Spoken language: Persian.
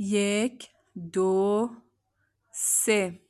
یک دو سه.